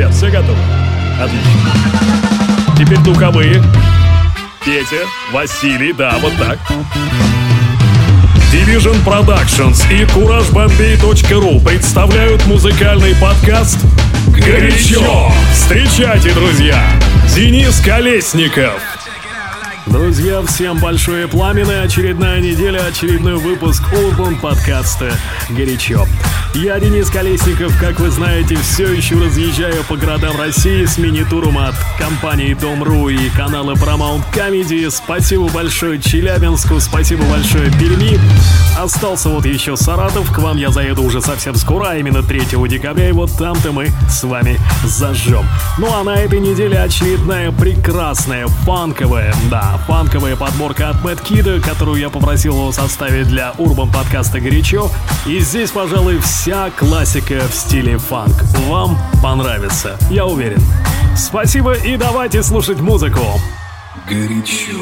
ребят, все готовы? Отлично. Теперь духовые. Петя, Василий, да, вот так. Division Productions и CourageBombay.ru представляют музыкальный подкаст «Горячо». Встречайте, друзья, Денис Колесников. Друзья, всем большое пламя, очередная неделя, очередной выпуск Урбан подкаста «Горячо». Я Денис Колесников, как вы знаете, все еще разъезжаю по городам России с мини-туром от компании Дом.ру и канала Paramount Comedy. Спасибо большое Челябинску, спасибо большое Перми. Остался вот еще Саратов, к вам я заеду уже совсем скоро, а именно 3 декабря, и вот там-то мы с вами зажжем. Ну а на этой неделе очередная прекрасная фанковая, да, фанковая подборка от Мэтт Кида, которую я попросил его составить для Урбан подкаста «Горячо». И здесь, пожалуй, все вся классика в стиле фанк. Вам понравится, я уверен. Спасибо и давайте слушать музыку. Горячо.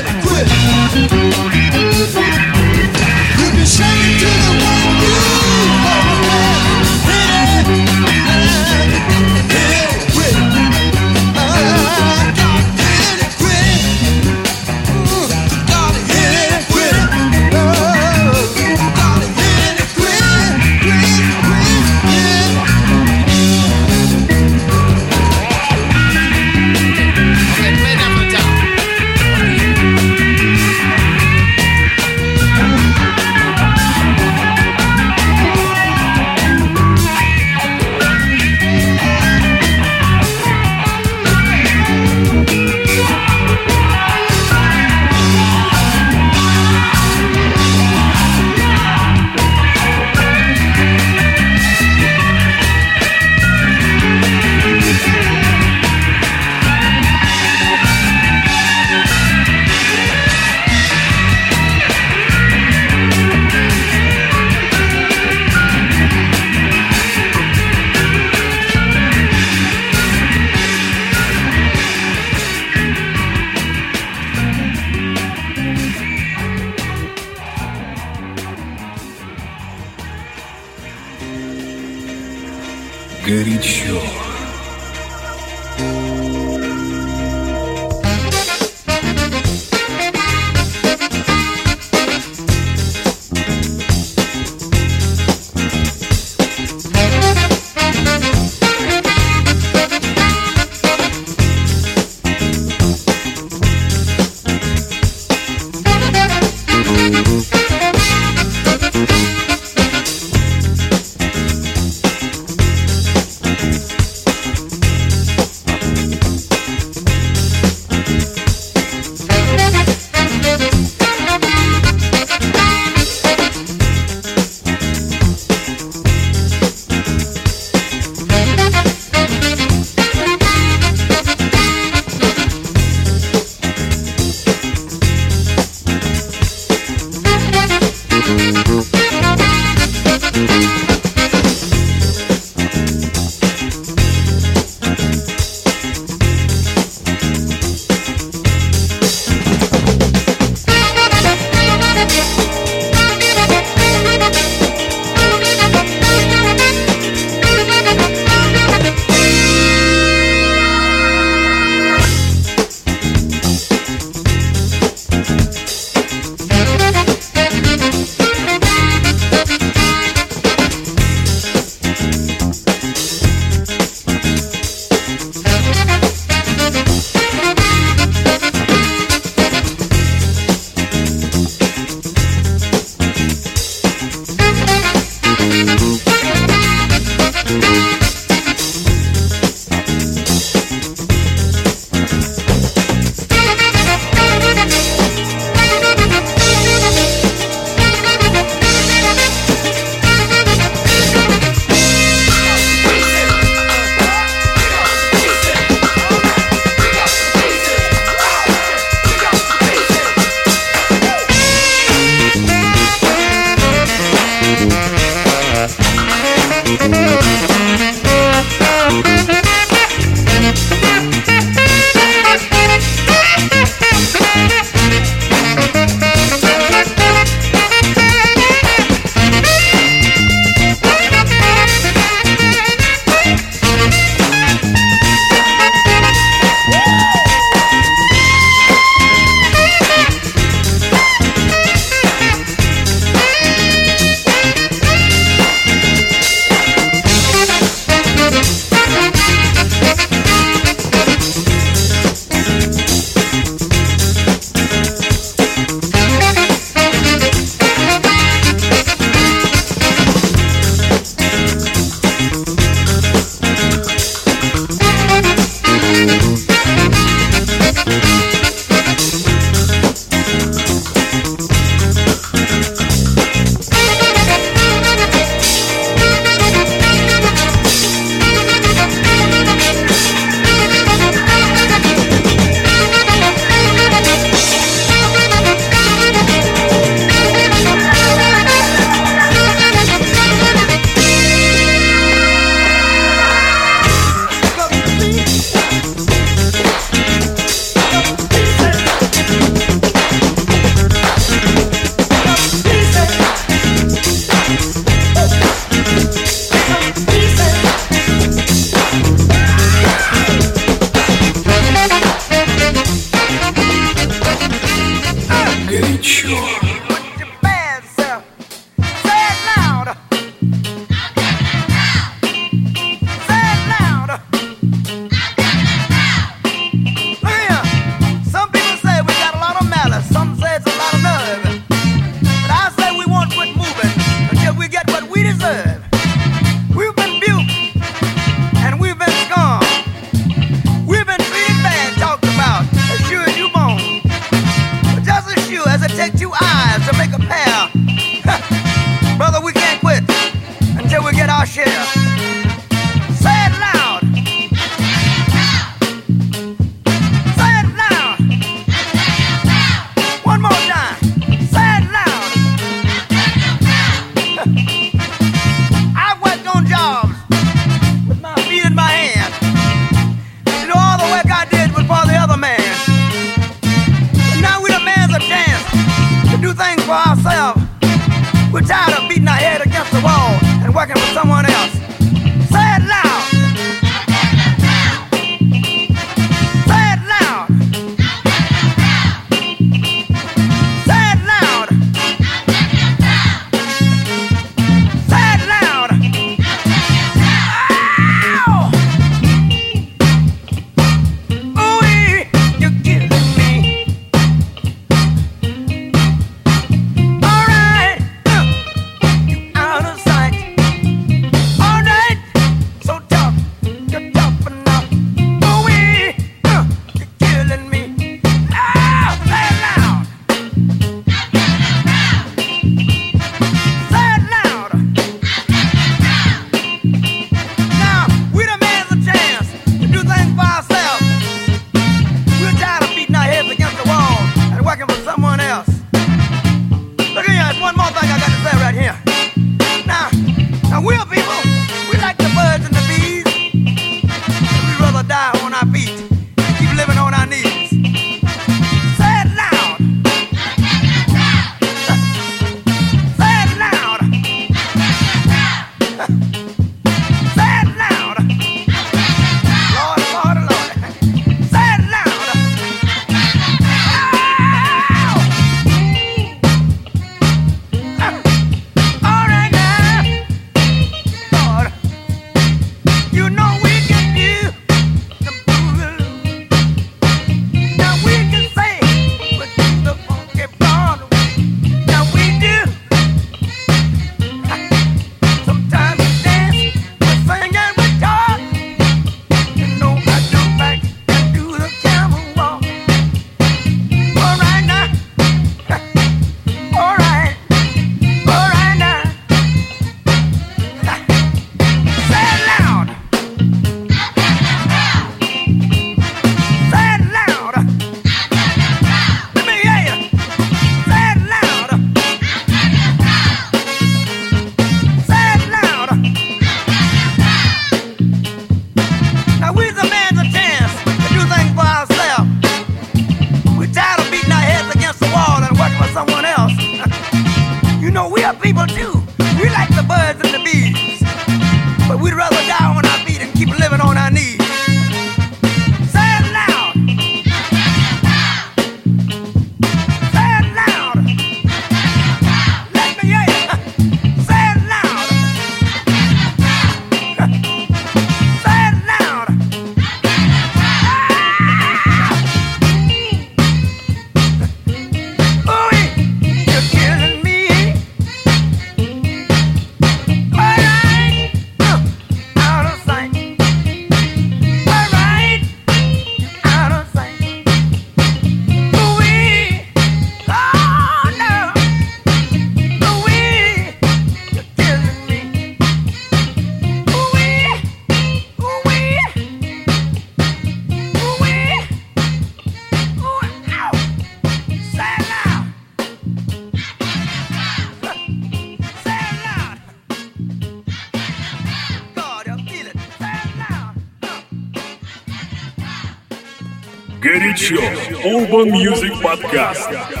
Urban Music Podcast.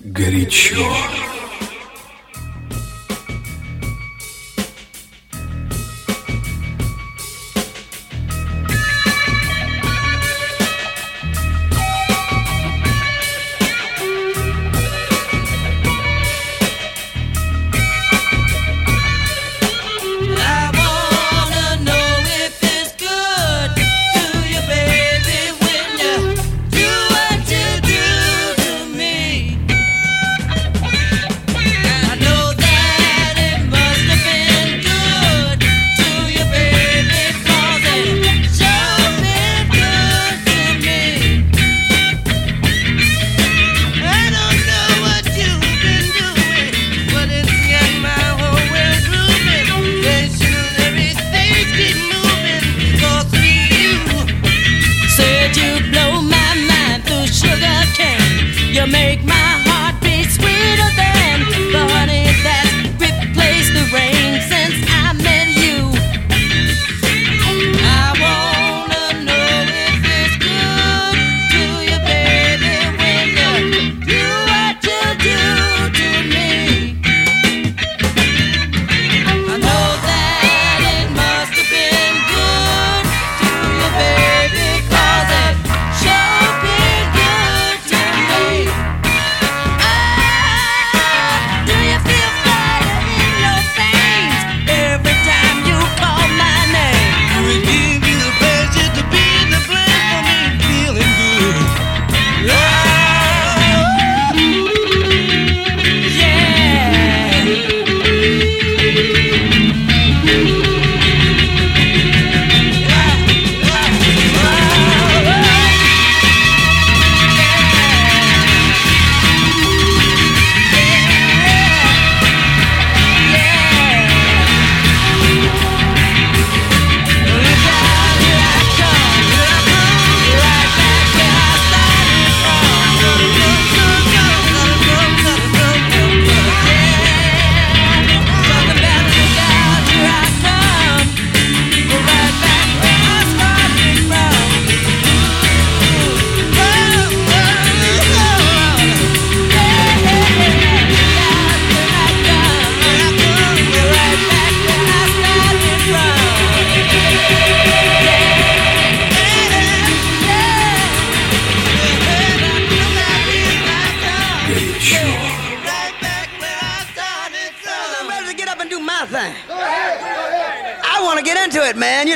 горячо.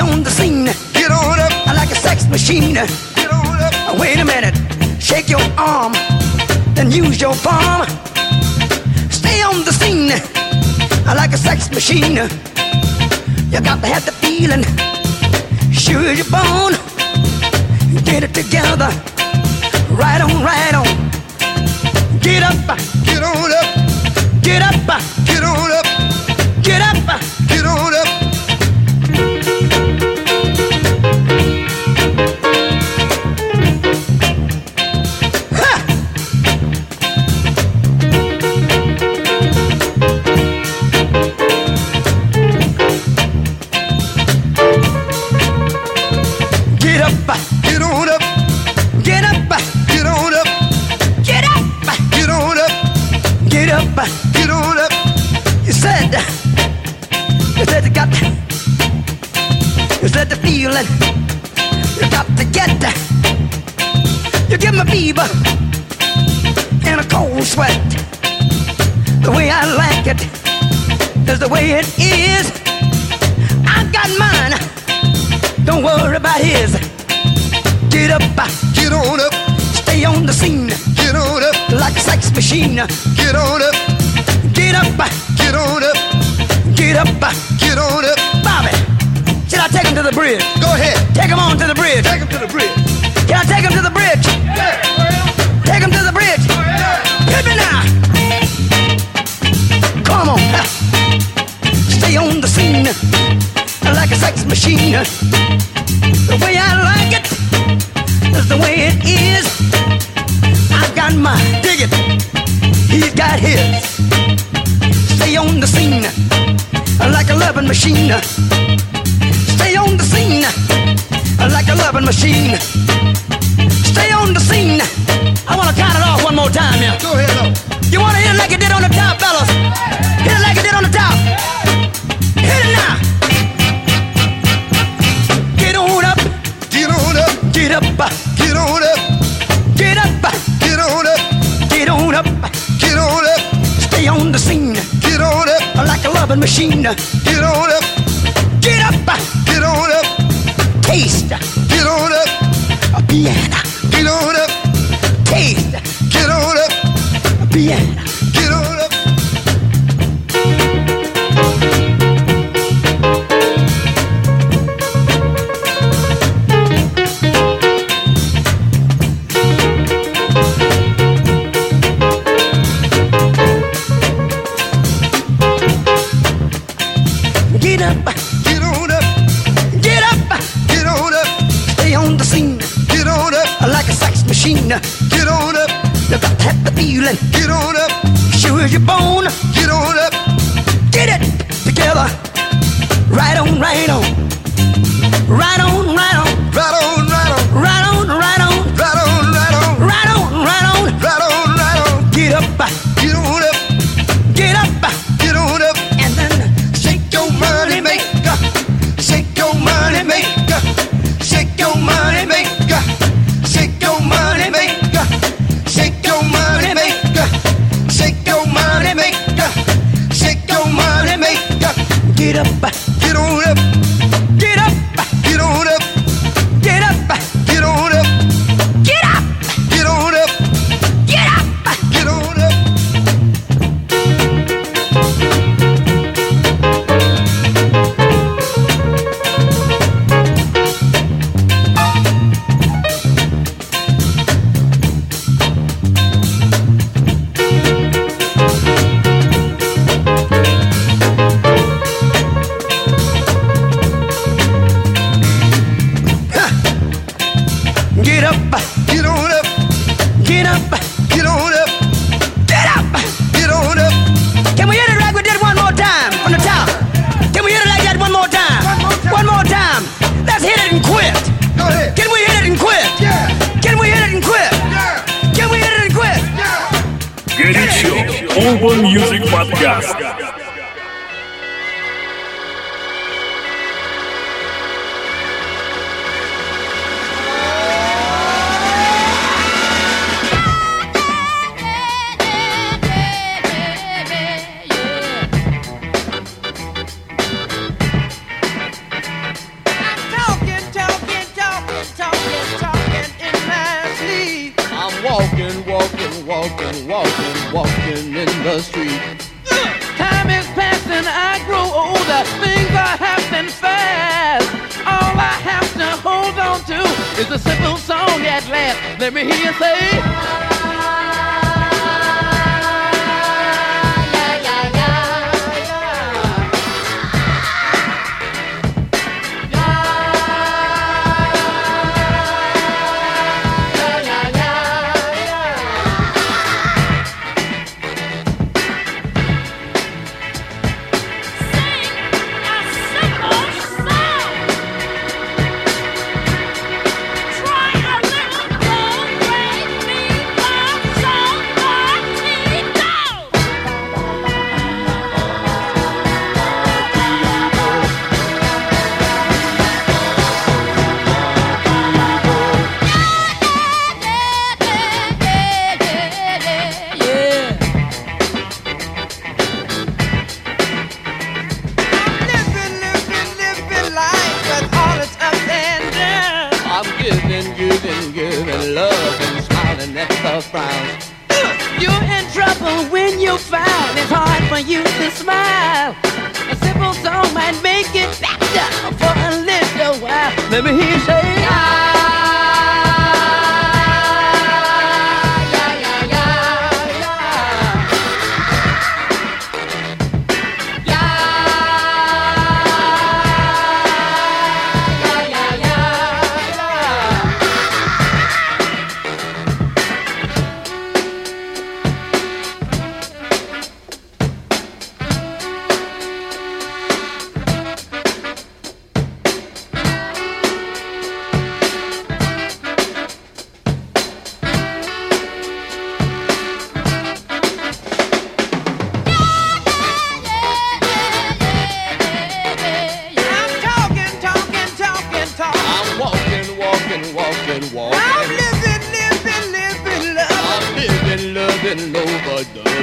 on the scene. Get on up like a sex machine. Get on up. Wait a minute. Shake your arm, then use your palm. Stay on the scene like a sex machine. You got to have the feeling. Sure you're born. Get it together. Right on, right on. Get up, get on up, get up, get on up, get up. Get up. Right his. Stay on the scene like a loving machine. Stay on the scene like a loving machine. Stay on the scene. I wanna count it off one more time, yeah. Go ahead, though. You wanna hit it like it did on the top, fellas? Hit it like it did on the top. Hit it now. Get on up. Get on up. Get up. Get on up. Get up. Get on up. Get on up. Get on up. Stay on the scene. Get on up. Like a loving machine. Get on up. Get up. Get on up. Taste. Get on up. A piano. Get on up. Taste. Get on up. A piano. Get on up, got to have the feeling. Get on up, sure as you're born. Get on up, get it together. Right on, right on, right on, Get up, get on up, Urban Music Podcast. A simple song at last. Let me hear you say.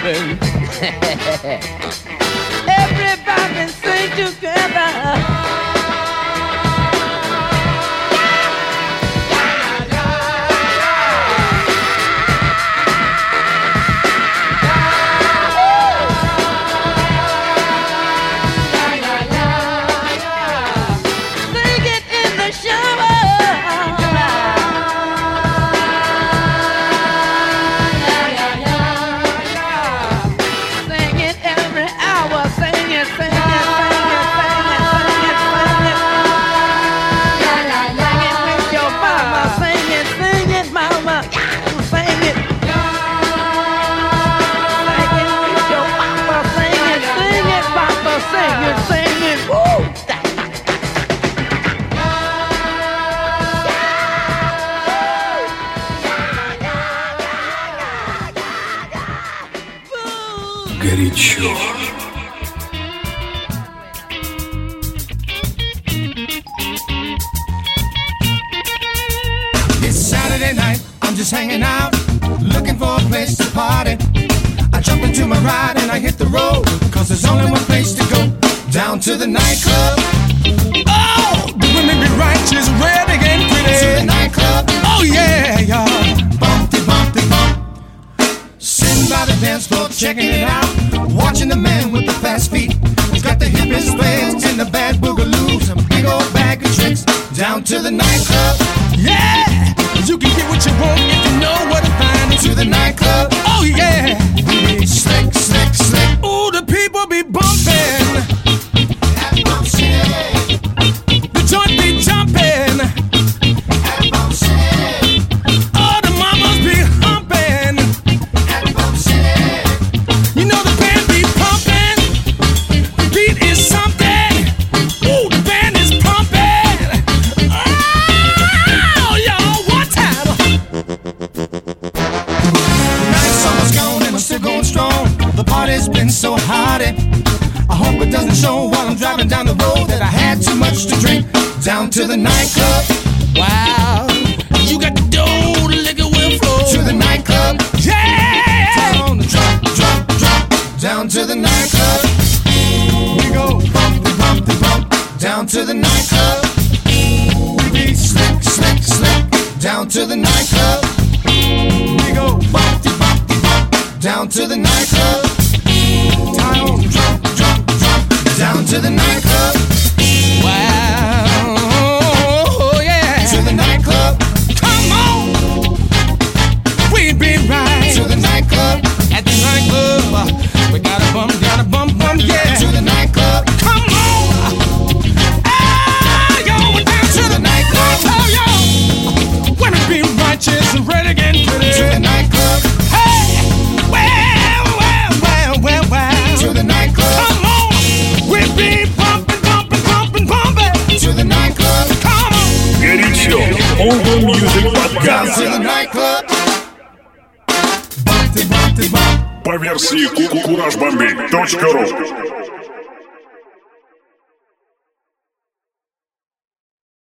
A Горячо. It's Saturday night, I'm just hanging out, looking for a place to party. I jump into my ride and I hit the road, cause there's only one place to go, down to the nightclub. Oh, the women be righteous, red and pretty. To the nightclub. Oh yeah, yeah. Floor, checking it out, watching the man with the fast feet. He's got the hippest ways and the bad boogaloos, a big old bag of tricks, down to the nightclub. Yeah, you can get what you want if you know where to find. To the nightclub. Oh yeah, slick, slick, slick. Ooh, the people be bumping. Show while I'm driving down the road that I had too much to drink. Down to the nightclub. Don't go.